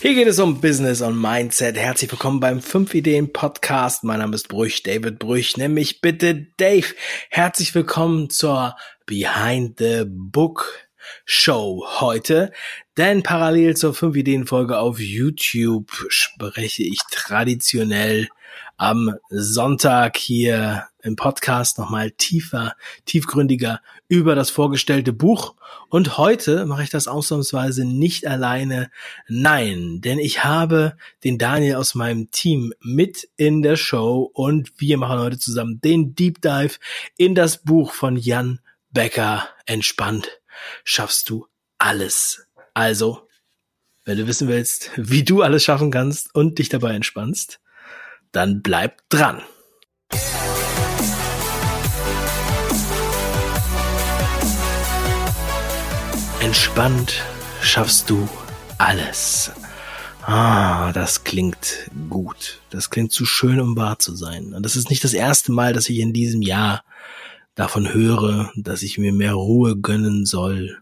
Hier geht es um Business und Mindset. Herzlich willkommen beim 5 Ideen Podcast. Mein Name ist Brüch, David Brüch. Nenn mich bitte Dave. Herzlich willkommen zur Behind the Book Show heute. Denn parallel zur 5 Ideen Folge auf YouTube spreche ich traditionell am Sonntag hier im Podcast nochmal tiefer, tiefgründiger über das vorgestellte Buch. Und heute mache ich das ausnahmsweise nicht alleine. Nein, denn ich habe den Daniel aus meinem Team mit in der Show und wir machen heute zusammen den Deep Dive in das Buch von Jan Becker. Entspannt schaffst du alles. Also, wenn du wissen willst, wie du alles schaffen kannst und dich dabei entspannst, dann bleib dran. Entspannt schaffst du alles. Ah, das klingt gut. Das klingt zu schön, um wahr zu sein. Und das ist nicht das erste Mal, dass ich in diesem Jahr davon höre, dass ich mir mehr Ruhe gönnen soll.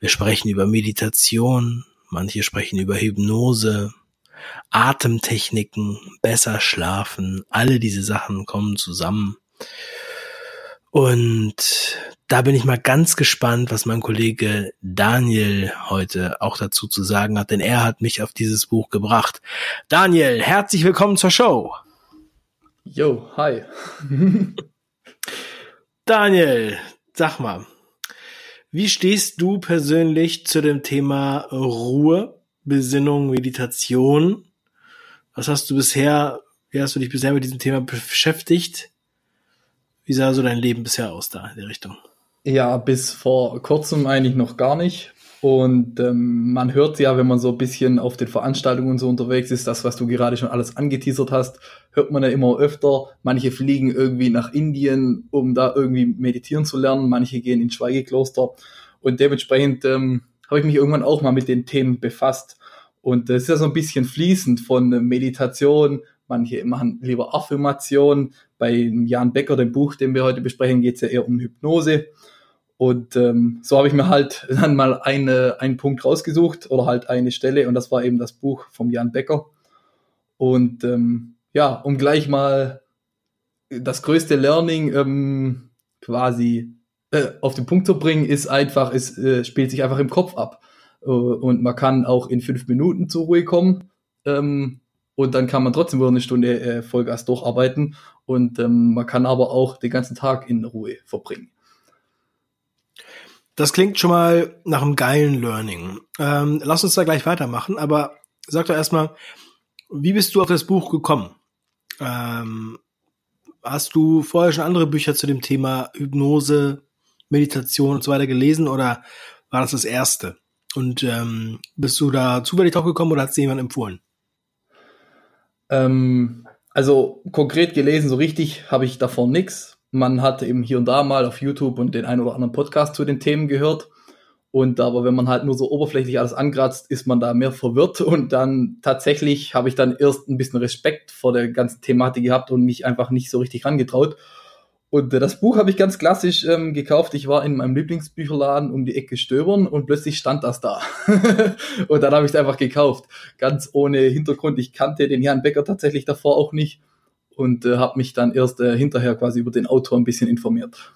Wir sprechen über Meditation, manche sprechen über Hypnose, Atemtechniken, besser schlafen, alle diese Sachen kommen zusammen. Und da bin ich mal ganz gespannt, was mein Kollege Daniel heute auch dazu zu sagen hat, denn er hat mich auf dieses Buch gebracht. Daniel, herzlich willkommen zur Show. Yo, hi. Daniel, sag mal, wie stehst du persönlich zu dem Thema Ruhe Besinnung, Meditation. Was hast du bisher, wie hast du dich bisher mit diesem Thema beschäftigt? Wie sah so dein Leben bisher aus da in der Richtung? Ja, bis vor kurzem eigentlich noch gar nicht. Und ähm, man hört ja, wenn man so ein bisschen auf den Veranstaltungen so unterwegs ist, das, was du gerade schon alles angeteasert hast, hört man ja immer öfter. Manche fliegen irgendwie nach Indien, um da irgendwie meditieren zu lernen. Manche gehen in Schweigekloster. Und dementsprechend ähm, habe ich mich irgendwann auch mal mit den Themen befasst. Und das ist ja so ein bisschen fließend von Meditation. Manche machen lieber Affirmation. Bei Jan Becker, dem Buch, den wir heute besprechen, geht es ja eher um Hypnose. Und ähm, so habe ich mir halt dann mal eine, einen Punkt rausgesucht oder halt eine Stelle und das war eben das Buch vom Jan Becker. Und ähm, ja, um gleich mal das größte Learning ähm, quasi äh, auf den Punkt zu bringen, ist einfach, es äh, spielt sich einfach im Kopf ab. Äh, und man kann auch in fünf Minuten zur Ruhe kommen. Ähm, und dann kann man trotzdem über eine Stunde äh, Vollgas durcharbeiten. Und ähm, man kann aber auch den ganzen Tag in Ruhe verbringen. Das klingt schon mal nach einem geilen Learning. Ähm, lass uns da gleich weitermachen, aber sag doch erstmal, wie bist du auf das Buch gekommen? Ähm, hast du vorher schon andere Bücher zu dem Thema Hypnose, Meditation und so weiter gelesen oder war das das erste? Und ähm, bist du da zufällig drauf gekommen oder hat es jemand empfohlen? Ähm, also konkret gelesen, so richtig habe ich davon nichts. Man hat eben hier und da mal auf YouTube und den einen oder anderen Podcast zu den Themen gehört. Und aber wenn man halt nur so oberflächlich alles angratzt, ist man da mehr verwirrt. Und dann tatsächlich habe ich dann erst ein bisschen Respekt vor der ganzen Thematik gehabt und mich einfach nicht so richtig rangetraut. Und äh, das Buch habe ich ganz klassisch ähm, gekauft. Ich war in meinem Lieblingsbücherladen um die Ecke stöbern und plötzlich stand das da. und dann habe ich es einfach gekauft. Ganz ohne Hintergrund. Ich kannte den Jan Becker tatsächlich davor auch nicht und äh, habe mich dann erst äh, hinterher quasi über den Autor ein bisschen informiert.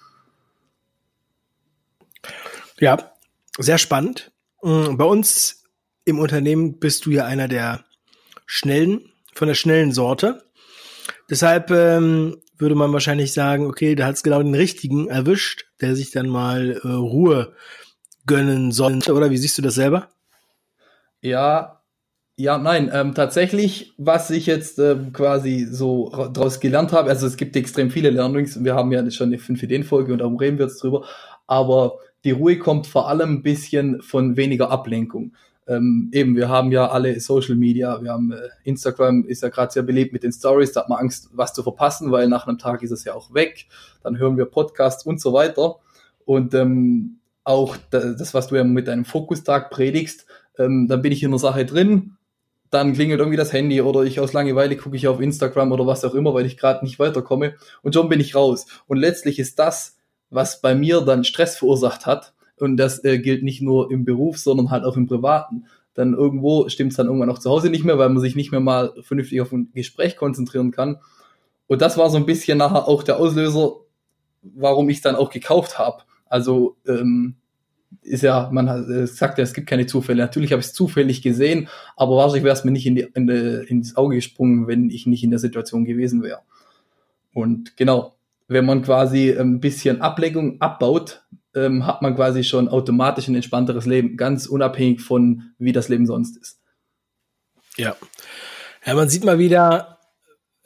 Ja, sehr spannend. Mm, bei uns im Unternehmen bist du ja einer der schnellen, von der schnellen Sorte. Deshalb ähm, würde man wahrscheinlich sagen, okay, da hat es genau den richtigen erwischt, der sich dann mal äh, Ruhe gönnen sollte, oder wie siehst du das selber? Ja, ja, nein, ähm, tatsächlich, was ich jetzt ähm, quasi so daraus gelernt habe, also es gibt extrem viele Learnings, wir haben ja schon eine 5 Ideen-Folge und darum reden wir jetzt drüber, aber die Ruhe kommt vor allem ein bisschen von weniger Ablenkung ähm, eben, wir haben ja alle Social Media, wir haben äh, Instagram ist ja gerade sehr beliebt mit den Stories, da hat man Angst, was zu verpassen, weil nach einem Tag ist es ja auch weg. Dann hören wir Podcasts und so weiter. Und ähm, auch das, was du ja mit deinem Fokustag predigst, ähm, dann bin ich in der Sache drin, dann klingelt irgendwie das Handy oder ich aus Langeweile gucke ich auf Instagram oder was auch immer, weil ich gerade nicht weiterkomme und schon bin ich raus. Und letztlich ist das, was bei mir dann Stress verursacht hat, und das äh, gilt nicht nur im Beruf, sondern halt auch im Privaten. Dann irgendwo stimmt es dann irgendwann auch zu Hause nicht mehr, weil man sich nicht mehr mal vernünftig auf ein Gespräch konzentrieren kann. Und das war so ein bisschen nachher auch der Auslöser, warum ich es dann auch gekauft habe. Also ähm, ist ja, man äh, sagt ja, es gibt keine Zufälle. Natürlich habe ich es zufällig gesehen, aber wahrscheinlich wäre es mir nicht in die, in die, ins Auge gesprungen, wenn ich nicht in der Situation gewesen wäre. Und genau, wenn man quasi ein bisschen Ablenkung abbaut, ähm, hat man quasi schon automatisch ein entspannteres Leben, ganz unabhängig von, wie das Leben sonst ist. Ja. Ja, man sieht mal wieder,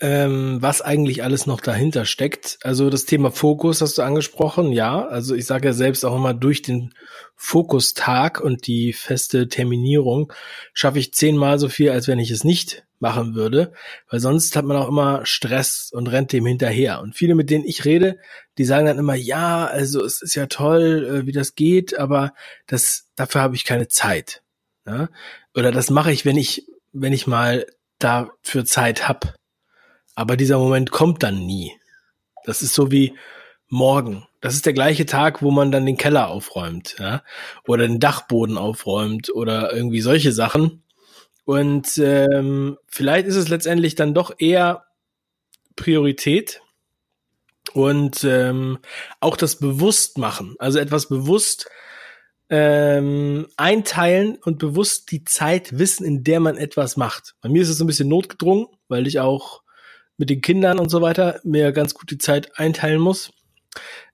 ähm, was eigentlich alles noch dahinter steckt. Also das Thema Fokus hast du angesprochen, ja. Also ich sage ja selbst auch immer, durch den Fokustag und die feste Terminierung schaffe ich zehnmal so viel, als wenn ich es nicht machen würde, weil sonst hat man auch immer Stress und rennt dem hinterher. Und viele, mit denen ich rede, die sagen dann immer, ja, also es ist ja toll, äh, wie das geht, aber das, dafür habe ich keine Zeit. Ja? Oder das mache ich, wenn ich, wenn ich mal dafür Zeit hab. Aber dieser Moment kommt dann nie. Das ist so wie morgen. Das ist der gleiche Tag, wo man dann den Keller aufräumt, ja, oder den Dachboden aufräumt oder irgendwie solche Sachen. Und ähm, vielleicht ist es letztendlich dann doch eher Priorität und ähm, auch das Bewusstmachen, also etwas bewusst ähm, einteilen und bewusst die Zeit wissen, in der man etwas macht. Bei mir ist es so ein bisschen notgedrungen, weil ich auch mit den Kindern und so weiter mir ganz gut die Zeit einteilen muss.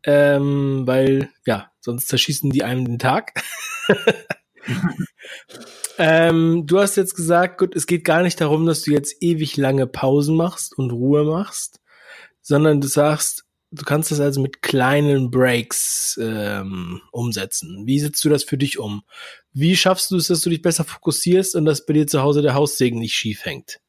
Ähm, weil, ja, sonst zerschießen die einem den Tag. ähm, du hast jetzt gesagt, gut, es geht gar nicht darum, dass du jetzt ewig lange Pausen machst und Ruhe machst, sondern du sagst, du kannst das also mit kleinen Breaks ähm, umsetzen. Wie setzt du das für dich um? Wie schaffst du es, dass du dich besser fokussierst und dass bei dir zu Hause der Haussegen nicht schief hängt?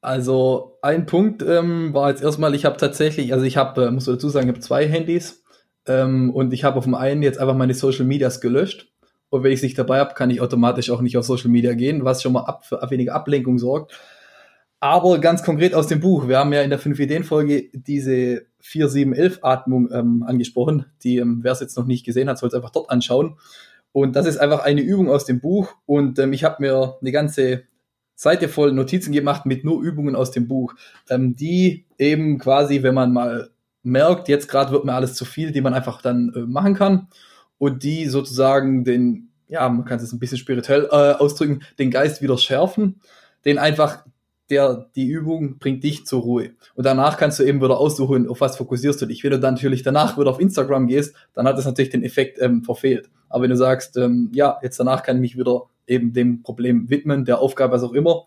Also ein Punkt ähm, war jetzt erstmal, ich habe tatsächlich, also ich habe, äh, muss dazu sagen, ich habe zwei Handys ähm, und ich habe auf dem einen jetzt einfach meine Social Medias gelöscht. Und wenn ich es nicht dabei habe, kann ich automatisch auch nicht auf Social Media gehen, was schon mal ab, für weniger Ablenkung sorgt. Aber ganz konkret aus dem Buch, wir haben ja in der 5-Ideen-Folge diese 4-7-11-Atmung ähm, angesprochen. Die, ähm, wer es jetzt noch nicht gesehen hat, soll es einfach dort anschauen. Und das ist einfach eine Übung aus dem Buch. Und ähm, ich habe mir eine ganze Seite voll Notizen gemacht mit nur Übungen aus dem Buch, ähm, die eben quasi, wenn man mal merkt, jetzt gerade wird mir alles zu viel, die man einfach dann äh, machen kann und die sozusagen den, ja, man kann es ein bisschen spirituell äh, ausdrücken, den Geist wieder schärfen, den einfach der, die Übung bringt dich zur Ruhe. Und danach kannst du eben wieder aussuchen, auf was fokussierst du dich. Wenn du dann natürlich danach wieder auf Instagram gehst, dann hat das natürlich den Effekt ähm, verfehlt. Aber wenn du sagst, ähm, ja, jetzt danach kann ich mich wieder eben dem Problem widmen, der Aufgabe, was auch immer,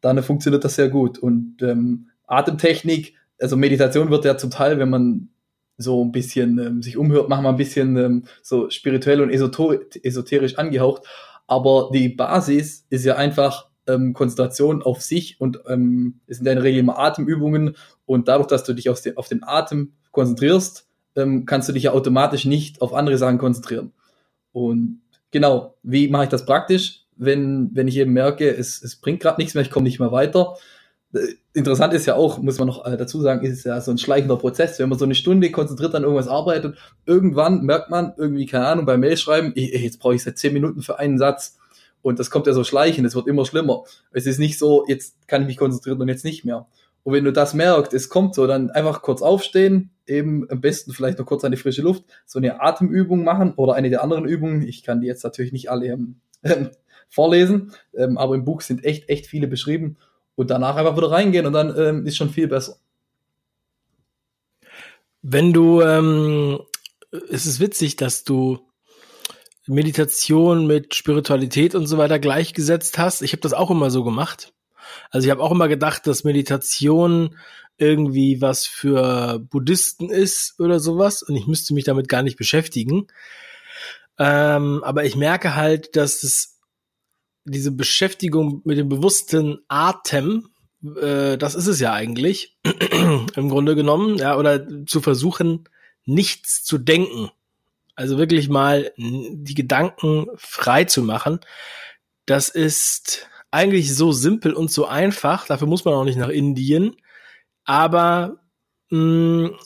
dann funktioniert das sehr gut. Und ähm, Atemtechnik, also Meditation wird ja zum Teil, wenn man so ein bisschen ähm, sich umhört, machen wir ein bisschen ähm, so spirituell und esoterisch angehaucht. Aber die Basis ist ja einfach ähm, Konzentration auf sich und ähm, es sind in der Regel immer Atemübungen und dadurch, dass du dich auf den, auf den Atem konzentrierst, ähm, kannst du dich ja automatisch nicht auf andere Sachen konzentrieren. Und genau, wie mache ich das praktisch? Wenn, wenn ich eben merke, es, es bringt gerade nichts mehr, ich komme nicht mehr weiter. Äh, interessant ist ja auch, muss man noch äh, dazu sagen, ist ja so ein schleichender Prozess. Wenn man so eine Stunde konzentriert an irgendwas arbeitet, irgendwann merkt man irgendwie, keine Ahnung, beim Mail schreiben, jetzt brauche ich seit zehn Minuten für einen Satz. Und das kommt ja so schleichend, es wird immer schlimmer. Es ist nicht so, jetzt kann ich mich konzentrieren und jetzt nicht mehr. Und wenn du das merkst, es kommt so, dann einfach kurz aufstehen, eben am besten vielleicht noch kurz an die frische Luft, so eine Atemübung machen oder eine der anderen Übungen. Ich kann die jetzt natürlich nicht alle ähm, vorlesen, ähm, aber im Buch sind echt, echt viele beschrieben. Und danach einfach wieder reingehen und dann ähm, ist schon viel besser. Wenn du, ähm, es ist witzig, dass du Meditation mit Spiritualität und so weiter gleichgesetzt hast. Ich habe das auch immer so gemacht. Also ich habe auch immer gedacht, dass Meditation irgendwie was für Buddhisten ist oder sowas und ich müsste mich damit gar nicht beschäftigen. Ähm, aber ich merke halt, dass es diese Beschäftigung mit dem bewussten Atem, äh, das ist es ja eigentlich im Grunde genommen, ja, oder zu versuchen, nichts zu denken. Also wirklich mal die Gedanken frei zu machen. Das ist eigentlich so simpel und so einfach. Dafür muss man auch nicht nach Indien. Aber mh, mm,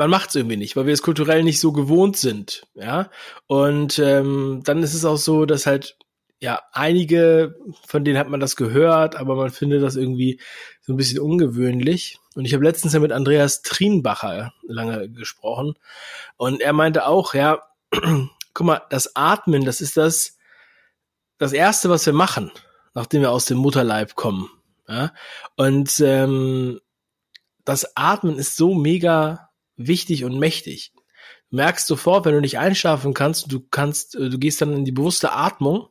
man macht es irgendwie nicht, weil wir es kulturell nicht so gewohnt sind, ja. Und ähm, dann ist es auch so, dass halt ja einige von denen hat man das gehört, aber man findet das irgendwie so ein bisschen ungewöhnlich. Und ich habe letztens ja mit Andreas Trienbacher lange gesprochen und er meinte auch, ja, guck mal, das Atmen, das ist das das erste, was wir machen, nachdem wir aus dem Mutterleib kommen. Ja? Und ähm, das Atmen ist so mega wichtig und mächtig. Du merkst sofort, wenn du nicht einschlafen kannst, du kannst, du gehst dann in die bewusste Atmung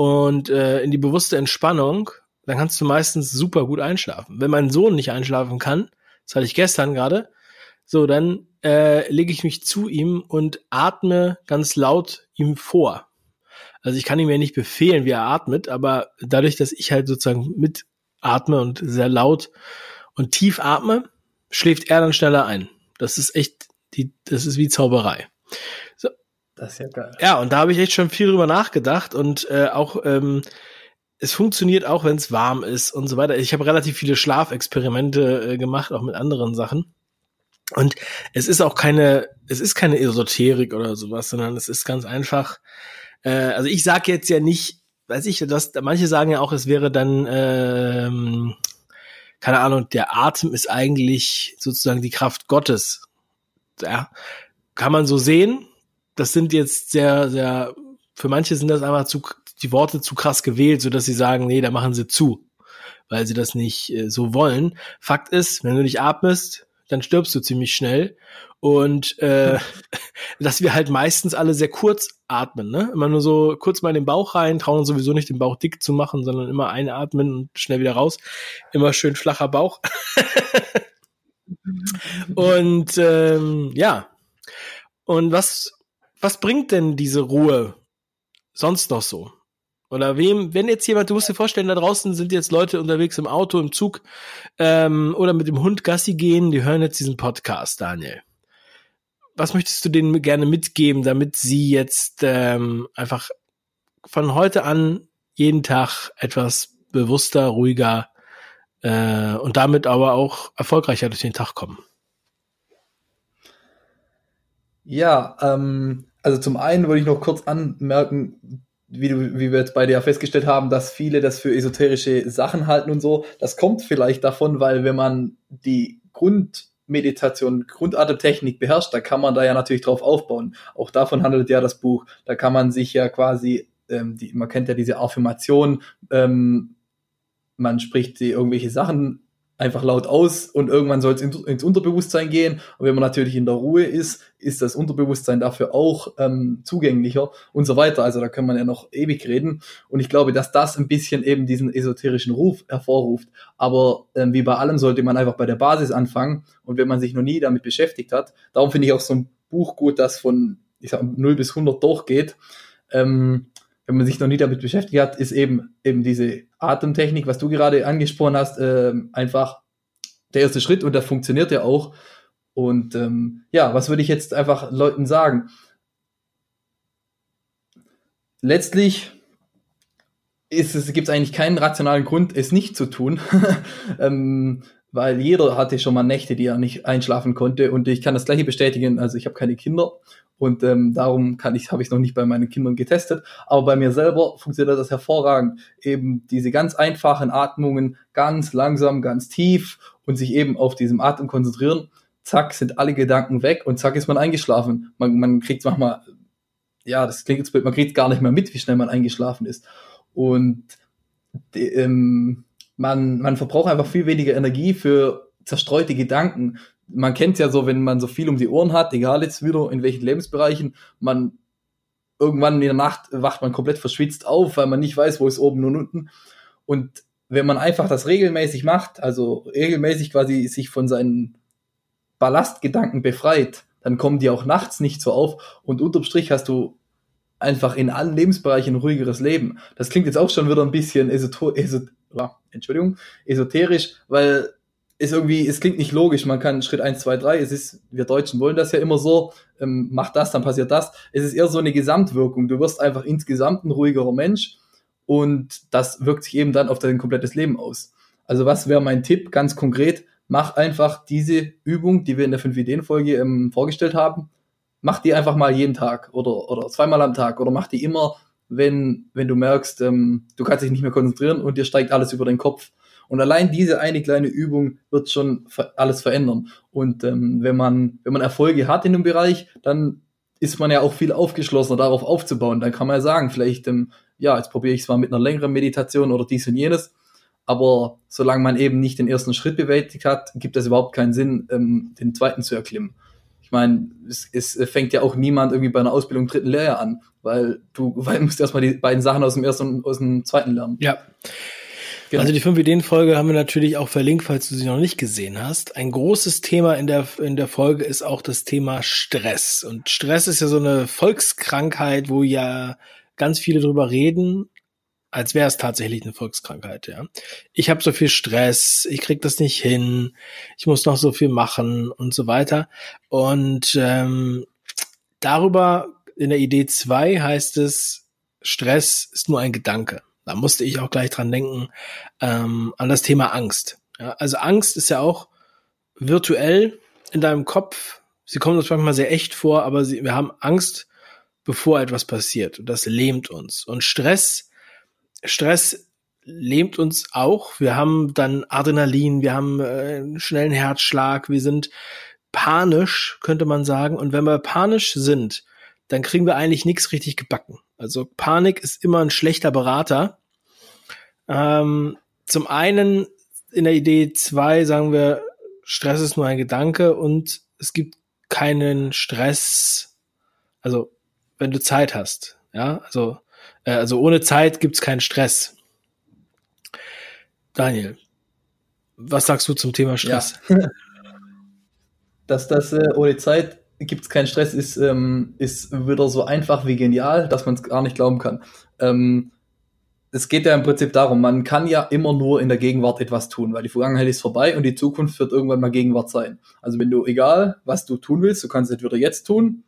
und äh, in die bewusste Entspannung, dann kannst du meistens super gut einschlafen. Wenn mein Sohn nicht einschlafen kann, das hatte ich gestern gerade, so, dann äh, lege ich mich zu ihm und atme ganz laut ihm vor. Also ich kann ihm ja nicht befehlen, wie er atmet, aber dadurch, dass ich halt sozusagen mitatme und sehr laut und tief atme, schläft er dann schneller ein. Das ist echt, die, das ist wie Zauberei. Das ist ja geil. Ja, und da habe ich echt schon viel drüber nachgedacht und äh, auch ähm, es funktioniert auch, wenn es warm ist und so weiter. Ich habe relativ viele Schlafexperimente äh, gemacht, auch mit anderen Sachen. Und es ist auch keine, es ist keine Esoterik oder sowas, sondern es ist ganz einfach. Äh, also ich sage jetzt ja nicht, weiß ich, dass manche sagen ja auch, es wäre dann ähm, keine Ahnung, der Atem ist eigentlich sozusagen die Kraft Gottes. Ja, kann man so sehen. Das sind jetzt sehr, sehr, für manche sind das einfach zu, die Worte zu krass gewählt, so dass sie sagen, nee, da machen sie zu, weil sie das nicht äh, so wollen. Fakt ist, wenn du nicht atmest, dann stirbst du ziemlich schnell. Und äh, dass wir halt meistens alle sehr kurz atmen, ne? Immer nur so kurz mal in den Bauch rein, trauen uns sowieso nicht den Bauch dick zu machen, sondern immer einatmen und schnell wieder raus. Immer schön flacher Bauch. und ähm, ja. Und was, was bringt denn diese Ruhe sonst noch so? Oder wem, wenn jetzt jemand, du musst dir vorstellen, da draußen sind jetzt Leute unterwegs im Auto, im Zug ähm, oder mit dem Hund Gassi gehen, die hören jetzt diesen Podcast, Daniel. Was möchtest du denen gerne mitgeben, damit sie jetzt ähm, einfach von heute an jeden Tag etwas bewusster, ruhiger äh, und damit aber auch erfolgreicher durch den Tag kommen? Ja, ähm, also zum einen wollte ich noch kurz anmerken, wie, du, wie wir jetzt beide ja festgestellt haben, dass viele das für esoterische Sachen halten und so. Das kommt vielleicht davon, weil wenn man die Grundmeditation, Grundatemtechnik beherrscht, da kann man da ja natürlich drauf aufbauen. Auch davon handelt ja das Buch. Da kann man sich ja quasi, ähm, die, man kennt ja diese Affirmation, ähm, man spricht die irgendwelche Sachen einfach laut aus und irgendwann soll es ins Unterbewusstsein gehen. Und wenn man natürlich in der Ruhe ist, ist das Unterbewusstsein dafür auch ähm, zugänglicher und so weiter. Also da kann man ja noch ewig reden. Und ich glaube, dass das ein bisschen eben diesen esoterischen Ruf hervorruft. Aber ähm, wie bei allem sollte man einfach bei der Basis anfangen. Und wenn man sich noch nie damit beschäftigt hat, darum finde ich auch so ein Buch gut, das von ich sag, 0 bis 100 durchgeht. Ähm, wenn man sich noch nie damit beschäftigt hat, ist eben eben diese Atemtechnik, was du gerade angesprochen hast, äh, einfach der erste Schritt und das funktioniert ja auch. Und ähm, ja, was würde ich jetzt einfach Leuten sagen? Letztlich gibt es eigentlich keinen rationalen Grund, es nicht zu tun. ähm, weil jeder hatte schon mal Nächte, die er nicht einschlafen konnte. Und ich kann das gleiche bestätigen. Also ich habe keine Kinder und ähm, darum kann ich, habe ich noch nicht bei meinen Kindern getestet. Aber bei mir selber funktioniert das hervorragend. Eben diese ganz einfachen Atmungen, ganz langsam, ganz tief und sich eben auf diesem Atem konzentrieren. Zack, sind alle Gedanken weg und zack ist man eingeschlafen. Man, man kriegt manchmal, ja, das klingt jetzt blöd, man kriegt gar nicht mehr mit, wie schnell man eingeschlafen ist. Und die, ähm, man, man verbraucht einfach viel weniger Energie für zerstreute Gedanken. Man kennt ja so, wenn man so viel um die Ohren hat, egal jetzt wieder in welchen Lebensbereichen, man irgendwann in der Nacht wacht man komplett verschwitzt auf, weil man nicht weiß, wo ist oben und unten. Und wenn man einfach das regelmäßig macht, also regelmäßig quasi sich von seinen Ballastgedanken befreit, dann kommen die auch nachts nicht so auf und unterm Strich hast du einfach in allen Lebensbereichen ein ruhigeres Leben. Das klingt jetzt auch schon wieder ein bisschen esot esot Entschuldigung, esoterisch, weil es irgendwie, es klingt nicht logisch, man kann Schritt eins, zwei, drei. es ist, wir Deutschen wollen das ja immer so, ähm, mach das, dann passiert das. Es ist eher so eine Gesamtwirkung. Du wirst einfach insgesamt ein ruhigerer Mensch und das wirkt sich eben dann auf dein komplettes Leben aus. Also was wäre mein Tipp ganz konkret? mach einfach diese Übung, die wir in der 5-Ideen-Folge ähm, vorgestellt haben, mach die einfach mal jeden Tag oder, oder zweimal am Tag oder mach die immer, wenn, wenn du merkst, ähm, du kannst dich nicht mehr konzentrieren und dir steigt alles über den Kopf. Und allein diese eine kleine Übung wird schon alles verändern. Und ähm, wenn man wenn man Erfolge hat in dem Bereich, dann ist man ja auch viel aufgeschlossener darauf aufzubauen. Dann kann man ja sagen, vielleicht ähm, ja jetzt probiere ich es mal mit einer längeren Meditation oder dies und jenes. Aber solange man eben nicht den ersten Schritt bewältigt hat, gibt es überhaupt keinen Sinn, ähm, den zweiten zu erklimmen. Ich meine, es, es fängt ja auch niemand irgendwie bei einer Ausbildung dritten Lehrjahr an, weil du, weil musst erstmal die beiden Sachen aus dem ersten und aus dem zweiten lernen. Ja. Genau. Also die fünf Ideen Folge haben wir natürlich auch verlinkt, falls du sie noch nicht gesehen hast. Ein großes Thema in der in der Folge ist auch das Thema Stress und Stress ist ja so eine Volkskrankheit, wo ja ganz viele drüber reden, als wäre es tatsächlich eine Volkskrankheit, ja. Ich habe so viel Stress, ich krieg das nicht hin, ich muss noch so viel machen und so weiter. Und ähm, darüber in der Idee 2 heißt es, Stress ist nur ein Gedanke. Da musste ich auch gleich dran denken, ähm, an das Thema Angst. Ja, also Angst ist ja auch virtuell in deinem Kopf. Sie kommt uns manchmal sehr echt vor, aber sie, wir haben Angst, bevor etwas passiert. Und das lähmt uns. Und Stress Stress lähmt uns auch. Wir haben dann Adrenalin, wir haben äh, einen schnellen Herzschlag, wir sind panisch, könnte man sagen. Und wenn wir panisch sind, dann kriegen wir eigentlich nichts richtig gebacken. Also Panik ist immer ein schlechter Berater. Ähm, zum einen in der Idee zwei sagen wir, Stress ist nur ein Gedanke und es gibt keinen Stress, also wenn du Zeit hast. Ja, also äh, also ohne Zeit gibt's keinen Stress. Daniel, was sagst du zum Thema Stress? Ja. dass das äh, ohne Zeit gibt's keinen Stress ist, ähm, ist wieder so einfach wie genial, dass man es gar nicht glauben kann. Ähm, es geht ja im Prinzip darum, man kann ja immer nur in der Gegenwart etwas tun, weil die Vergangenheit ist vorbei und die Zukunft wird irgendwann mal Gegenwart sein. Also wenn du, egal was du tun willst, du kannst es entweder jetzt tun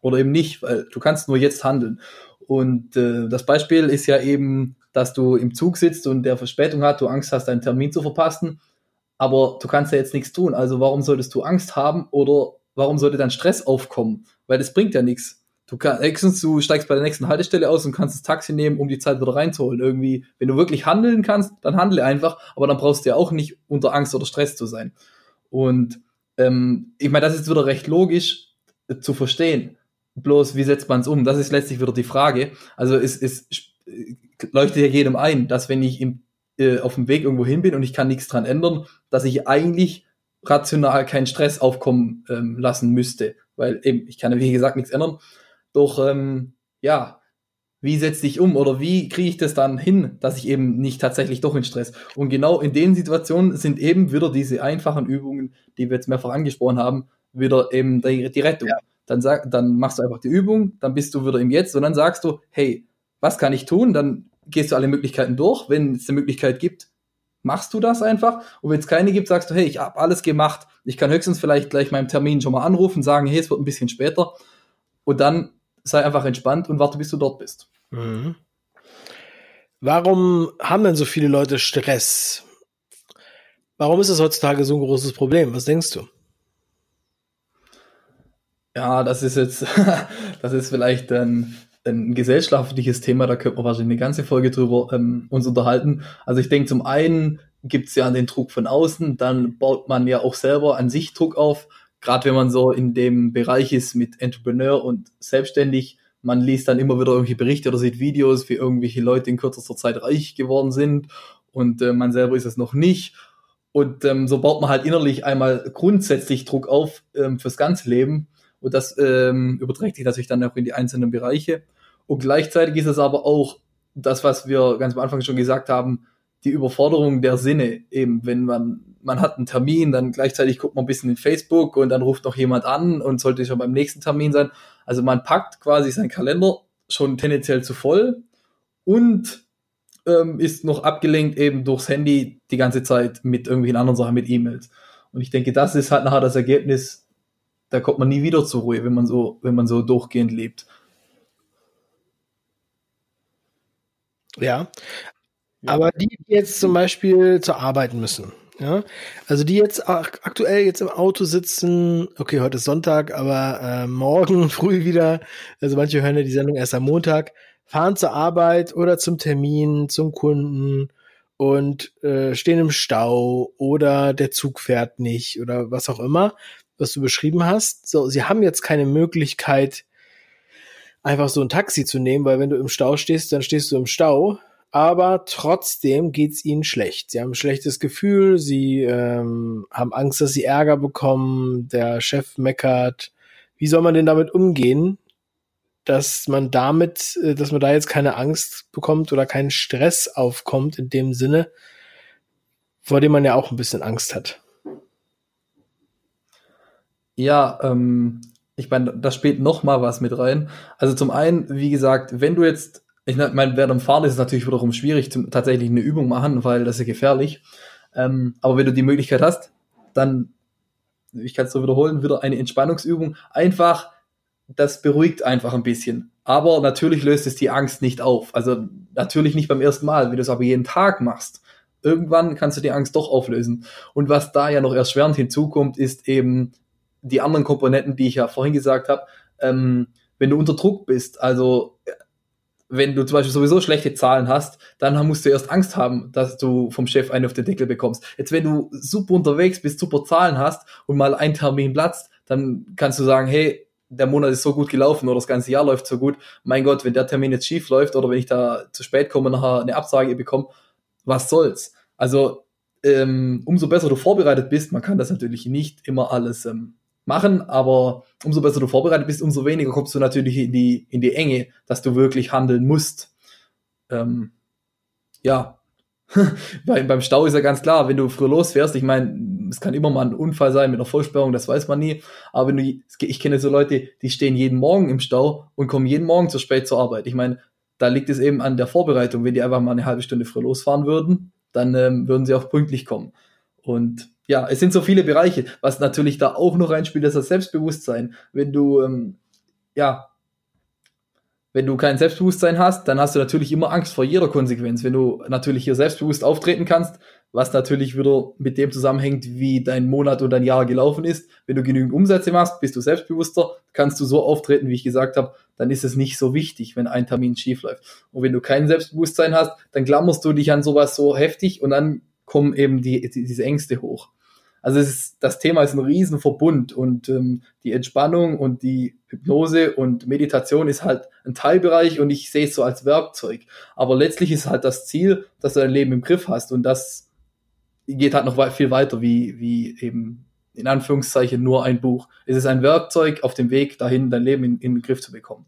oder eben nicht, weil du kannst nur jetzt handeln. Und äh, das Beispiel ist ja eben, dass du im Zug sitzt und der Verspätung hat, du Angst hast, deinen Termin zu verpassen, aber du kannst ja jetzt nichts tun. Also warum solltest du Angst haben oder warum sollte dann Stress aufkommen? Weil das bringt ja nichts. Du kannst, du steigst bei der nächsten Haltestelle aus und kannst das Taxi nehmen, um die Zeit wieder reinzuholen. Irgendwie, wenn du wirklich handeln kannst, dann handle einfach, aber dann brauchst du ja auch nicht unter Angst oder Stress zu sein. Und ähm, ich meine, das ist wieder recht logisch äh, zu verstehen. Bloß, wie setzt man es um? Das ist letztlich wieder die Frage. Also es, es leuchtet ja jedem ein, dass wenn ich im, äh, auf dem Weg irgendwo hin bin und ich kann nichts dran ändern, dass ich eigentlich rational keinen Stress aufkommen ähm, lassen müsste. Weil eben, ich kann ja wie gesagt nichts ändern. Doch ähm, ja, wie setze ich um oder wie kriege ich das dann hin, dass ich eben nicht tatsächlich doch in Stress. Und genau in den Situationen sind eben wieder diese einfachen Übungen, die wir jetzt mehrfach angesprochen haben, wieder eben die, die Rettung. Ja dann sag, dann machst du einfach die Übung, dann bist du wieder im Jetzt und dann sagst du, hey, was kann ich tun? Dann gehst du alle Möglichkeiten durch. Wenn es eine Möglichkeit gibt, machst du das einfach. Und wenn es keine gibt, sagst du, hey, ich habe alles gemacht. Ich kann höchstens vielleicht gleich meinem Termin schon mal anrufen, sagen, hey, es wird ein bisschen später. Und dann sei einfach entspannt und warte, bis du dort bist. Mhm. Warum haben denn so viele Leute Stress? Warum ist es heutzutage so ein großes Problem? Was denkst du? Ja, das ist jetzt, das ist vielleicht ein, ein gesellschaftliches Thema, da könnte man wahrscheinlich eine ganze Folge drüber ähm, uns unterhalten. Also ich denke, zum einen gibt es ja den Druck von außen, dann baut man ja auch selber an sich Druck auf, gerade wenn man so in dem Bereich ist mit Entrepreneur und selbstständig. Man liest dann immer wieder irgendwelche Berichte oder sieht Videos, wie irgendwelche Leute in kürzester Zeit reich geworden sind und äh, man selber ist es noch nicht. Und ähm, so baut man halt innerlich einmal grundsätzlich Druck auf ähm, fürs ganze Leben. Und das ähm, überträgt sich natürlich dann auch in die einzelnen Bereiche. Und gleichzeitig ist es aber auch das, was wir ganz am Anfang schon gesagt haben, die Überforderung der Sinne. Eben, wenn man, man hat einen Termin, dann gleichzeitig guckt man ein bisschen in Facebook und dann ruft noch jemand an und sollte schon beim nächsten Termin sein. Also man packt quasi seinen Kalender schon tendenziell zu voll und ähm, ist noch abgelenkt eben durchs Handy die ganze Zeit mit irgendwelchen anderen Sachen, mit E-Mails. Und ich denke, das ist halt nachher das Ergebnis da kommt man nie wieder zur Ruhe, wenn man so, wenn man so durchgehend lebt. Ja. ja. Aber die, die jetzt zum Beispiel zur Arbeit müssen, Ja, also die jetzt aktuell jetzt im Auto sitzen, okay, heute ist Sonntag, aber äh, morgen früh wieder, also manche hören ja die Sendung erst am Montag, fahren zur Arbeit oder zum Termin, zum Kunden und äh, stehen im Stau oder der Zug fährt nicht oder was auch immer, was du beschrieben hast. So, sie haben jetzt keine Möglichkeit, einfach so ein Taxi zu nehmen, weil wenn du im Stau stehst, dann stehst du im Stau aber trotzdem geht's ihnen schlecht. Sie haben ein schlechtes Gefühl, sie ähm, haben Angst, dass sie Ärger bekommen, der Chef meckert. Wie soll man denn damit umgehen, dass man damit, äh, dass man da jetzt keine Angst bekommt oder keinen Stress aufkommt in dem Sinne, vor dem man ja auch ein bisschen Angst hat? Ja, ähm, ich meine, da spielt noch mal was mit rein. Also zum einen, wie gesagt, wenn du jetzt ich meine, während dem Fahren ist es natürlich wiederum schwierig, zum, tatsächlich eine Übung machen, weil das ist ja gefährlich. Ähm, aber wenn du die Möglichkeit hast, dann, ich kann es so wiederholen, wieder eine Entspannungsübung. Einfach, das beruhigt einfach ein bisschen. Aber natürlich löst es die Angst nicht auf. Also natürlich nicht beim ersten Mal, wenn du es aber jeden Tag machst. Irgendwann kannst du die Angst doch auflösen. Und was da ja noch erschwerend hinzukommt, ist eben die anderen Komponenten, die ich ja vorhin gesagt habe. Ähm, wenn du unter Druck bist, also wenn du zum Beispiel sowieso schlechte Zahlen hast, dann musst du erst Angst haben, dass du vom Chef einen auf den Deckel bekommst. Jetzt, wenn du super unterwegs bist, super Zahlen hast und mal ein Termin platzt, dann kannst du sagen, hey, der Monat ist so gut gelaufen oder das ganze Jahr läuft so gut. Mein Gott, wenn der Termin jetzt schief läuft oder wenn ich da zu spät komme und nachher eine Absage bekomme, was soll's? Also ähm, umso besser du vorbereitet bist, man kann das natürlich nicht immer alles ähm, machen, aber umso besser du vorbereitet bist, umso weniger kommst du natürlich in die, in die Enge, dass du wirklich handeln musst. Ähm, ja, beim, beim Stau ist ja ganz klar, wenn du früher losfährst, ich meine, es kann immer mal ein Unfall sein mit einer Vollsperrung, das weiß man nie, aber wenn du, ich kenne so Leute, die stehen jeden Morgen im Stau und kommen jeden Morgen zu spät zur Arbeit. Ich meine, da liegt es eben an der Vorbereitung. Wenn die einfach mal eine halbe Stunde früher losfahren würden, dann ähm, würden sie auch pünktlich kommen. Und ja, es sind so viele Bereiche. Was natürlich da auch noch reinspielt, ist das Selbstbewusstsein. Wenn du, ähm, ja, wenn du kein Selbstbewusstsein hast, dann hast du natürlich immer Angst vor jeder Konsequenz. Wenn du natürlich hier selbstbewusst auftreten kannst, was natürlich wieder mit dem zusammenhängt, wie dein Monat und dein Jahr gelaufen ist. Wenn du genügend Umsätze machst, bist du selbstbewusster, kannst du so auftreten, wie ich gesagt habe, dann ist es nicht so wichtig, wenn ein Termin schief läuft. Und wenn du kein Selbstbewusstsein hast, dann klammerst du dich an sowas so heftig und dann kommen eben die, die diese Ängste hoch. Also es ist, das Thema ist ein Riesenverbund und ähm, die Entspannung und die Hypnose und Meditation ist halt ein Teilbereich und ich sehe es so als Werkzeug. Aber letztlich ist halt das Ziel, dass du dein Leben im Griff hast und das geht halt noch viel weiter wie, wie eben in Anführungszeichen nur ein Buch. Es ist ein Werkzeug auf dem Weg dahin, dein Leben in, in den Griff zu bekommen.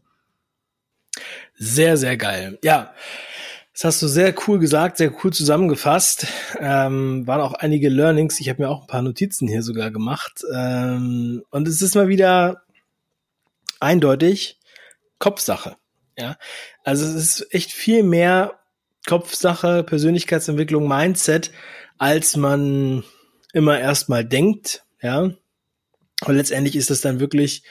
Sehr, sehr geil. Ja. Das hast du sehr cool gesagt, sehr cool zusammengefasst. Ähm, waren auch einige Learnings. Ich habe mir auch ein paar Notizen hier sogar gemacht. Ähm, und es ist mal wieder eindeutig Kopfsache. Ja, also es ist echt viel mehr Kopfsache, Persönlichkeitsentwicklung, Mindset, als man immer erstmal denkt. Ja, und letztendlich ist es dann wirklich,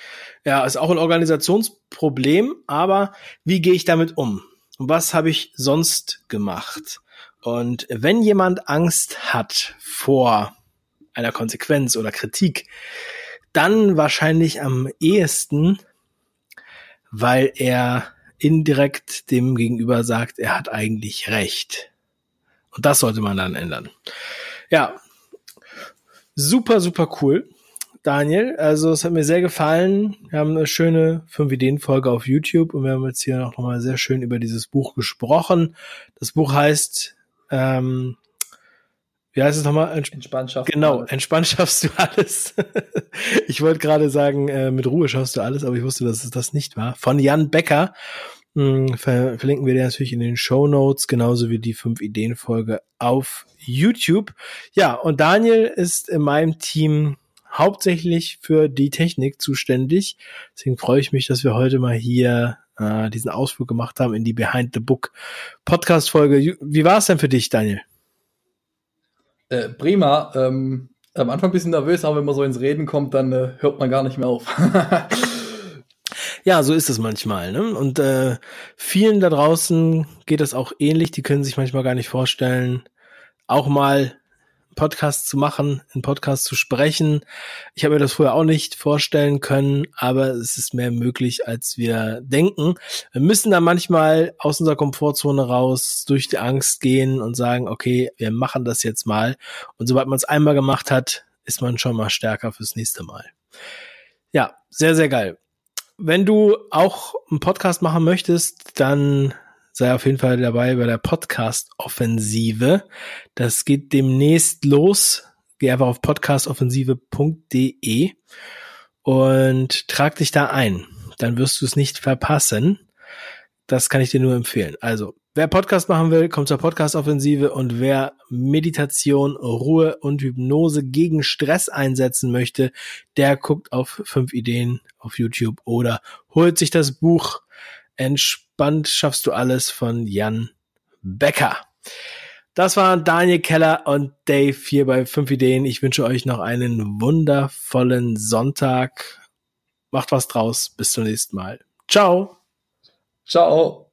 ja, ist auch ein Organisationsproblem. Aber wie gehe ich damit um? Was habe ich sonst gemacht? Und wenn jemand Angst hat vor einer Konsequenz oder Kritik, dann wahrscheinlich am ehesten, weil er indirekt dem Gegenüber sagt, er hat eigentlich recht. Und das sollte man dann ändern. Ja, super, super cool. Daniel. Also es hat mir sehr gefallen. Wir haben eine schöne 5 Ideen-Folge auf YouTube und wir haben jetzt hier noch mal sehr schön über dieses Buch gesprochen. Das Buch heißt, ähm, wie heißt es nochmal? Ents entspannt schaffst genau, du alles. entspannt schaffst du alles. ich wollte gerade sagen, äh, mit Ruhe schaffst du alles, aber ich wusste, dass es das nicht war. Von Jan Becker. Hm, ver verlinken wir dir natürlich in den Show Notes, genauso wie die 5 Ideen-Folge auf YouTube. Ja, und Daniel ist in meinem Team hauptsächlich für die Technik zuständig. Deswegen freue ich mich, dass wir heute mal hier äh, diesen Ausflug gemacht haben in die Behind the Book Podcast Folge. Wie war es denn für dich, Daniel? Äh, prima. Ähm, am Anfang ein bisschen nervös, aber wenn man so ins Reden kommt, dann äh, hört man gar nicht mehr auf. ja, so ist es manchmal. Ne? Und äh, vielen da draußen geht das auch ähnlich. Die können sich manchmal gar nicht vorstellen, auch mal Podcast zu machen, einen Podcast zu sprechen. Ich habe mir das vorher auch nicht vorstellen können, aber es ist mehr möglich, als wir denken. Wir müssen da manchmal aus unserer Komfortzone raus, durch die Angst gehen und sagen, okay, wir machen das jetzt mal. Und sobald man es einmal gemacht hat, ist man schon mal stärker fürs nächste Mal. Ja, sehr, sehr geil. Wenn du auch einen Podcast machen möchtest, dann sei auf jeden Fall dabei bei der Podcast-Offensive. Das geht demnächst los. Geh einfach auf podcastoffensive.de und trag dich da ein. Dann wirst du es nicht verpassen. Das kann ich dir nur empfehlen. Also, wer Podcast machen will, kommt zur Podcast-Offensive und wer Meditation, Ruhe und Hypnose gegen Stress einsetzen möchte, der guckt auf fünf Ideen auf YouTube oder holt sich das Buch Entspannt schaffst du alles von Jan Becker. Das waren Daniel Keller und Dave hier bei 5 Ideen. Ich wünsche euch noch einen wundervollen Sonntag. Macht was draus. Bis zum nächsten Mal. Ciao. Ciao.